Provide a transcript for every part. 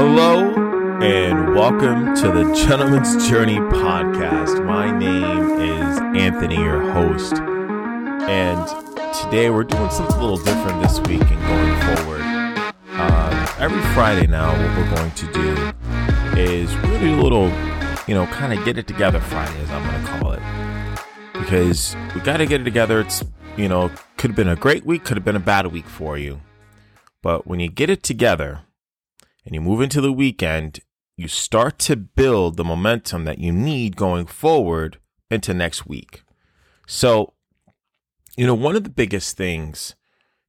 Hello and welcome to the Gentleman's Journey podcast. My name is Anthony, your host, and today we're doing something a little different this week and going forward. Uh, every Friday now, what we're going to do is really a little, you know, kind of get it together Friday, as I'm going to call it, because we got to get it together. It's, you know, could have been a great week, could have been a bad week for you, but when you get it together and you move into the weekend, you start to build the momentum that you need going forward into next week. So, you know, one of the biggest things,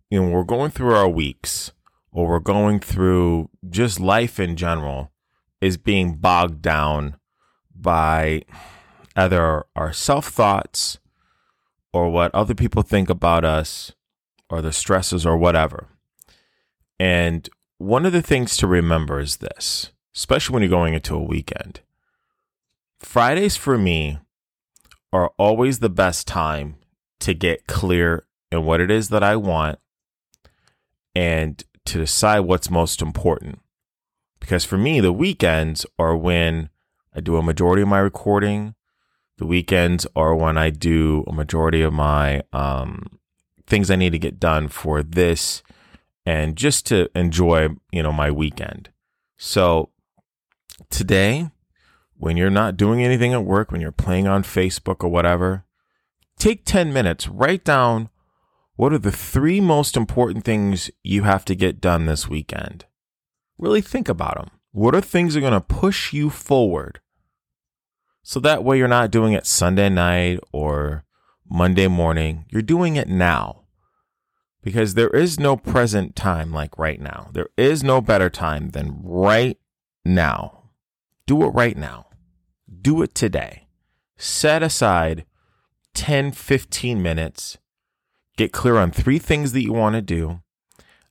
you know, we're going through our weeks or we're going through just life in general is being bogged down by either our self thoughts or what other people think about us or the stresses or whatever. And one of the things to remember is this, especially when you're going into a weekend. Fridays for me are always the best time to get clear in what it is that I want and to decide what's most important. Because for me, the weekends are when I do a majority of my recording. The weekends are when I do a majority of my um, things I need to get done for this and just to enjoy, you know, my weekend. So today, when you're not doing anything at work, when you're playing on Facebook or whatever, take 10 minutes, write down what are the three most important things you have to get done this weekend. Really think about them. What are things that are going to push you forward? So that way you're not doing it Sunday night or Monday morning. You're doing it now because there is no present time like right now. There is no better time than right now. Do it right now. Do it today. Set aside 10, 15 minutes. Get clear on three things that you want to do.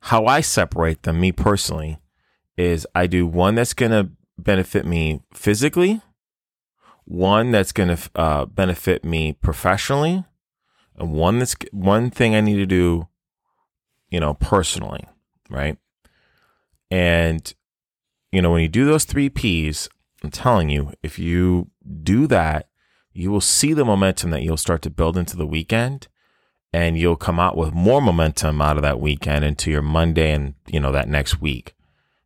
How I separate them, me personally, is I do one that's going to benefit me physically, one that's going to uh, benefit me professionally, and one that's one thing I need to do you know, personally, right? And, you know, when you do those three P's, I'm telling you, if you do that, you will see the momentum that you'll start to build into the weekend and you'll come out with more momentum out of that weekend into your Monday and, you know, that next week.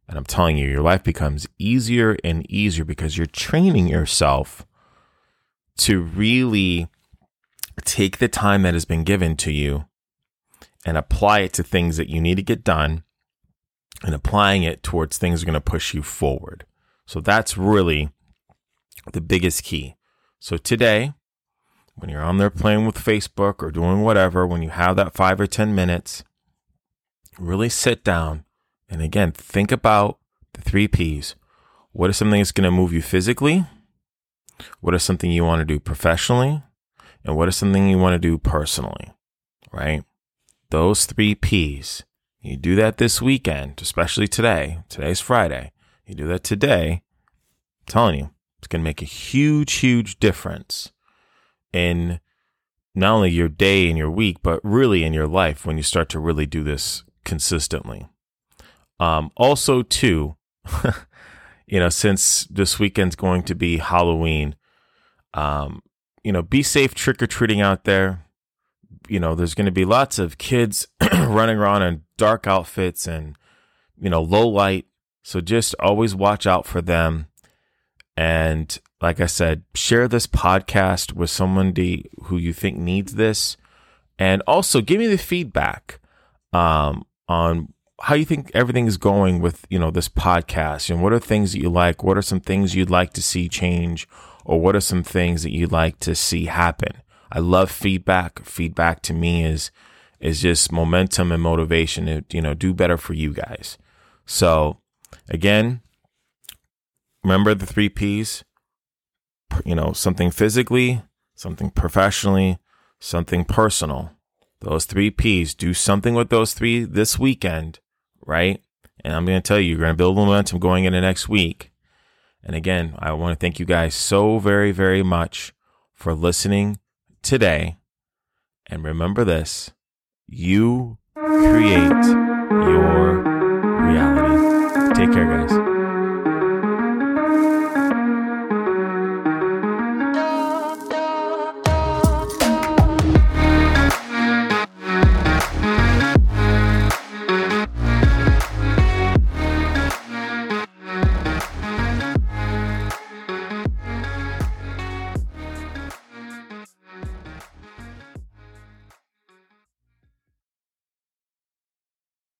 And I'm telling you, your life becomes easier and easier because you're training yourself to really take the time that has been given to you and apply it to things that you need to get done and applying it towards things that are going to push you forward. So that's really the biggest key. So today, when you're on there playing with Facebook or doing whatever, when you have that five or 10 minutes, really sit down and again, think about the three P's. What is something that's going to move you physically? What is something you want to do professionally? And what is something you want to do personally? Right? Those three P's. You do that this weekend, especially today. Today's Friday. You do that today. I'm telling you, it's going to make a huge, huge difference in not only your day and your week, but really in your life when you start to really do this consistently. Um, also, too, you know, since this weekend's going to be Halloween, um, you know, be safe trick or treating out there you know, there's going to be lots of kids running around in dark outfits and, you know, low light. So just always watch out for them. And like I said, share this podcast with somebody who you think needs this. And also give me the feedback um, on how you think everything is going with, you know, this podcast and what are things that you like? What are some things you'd like to see change? Or what are some things that you'd like to see happen? I love feedback. Feedback to me is is just momentum and motivation to you know do better for you guys. So again, remember the three P's. You know, something physically, something professionally, something personal. Those three P's. Do something with those three this weekend, right? And I'm going to tell you, you're going to build momentum going into next week. And again, I want to thank you guys so very, very much for listening today. And remember this you create your reality. Take care, guys.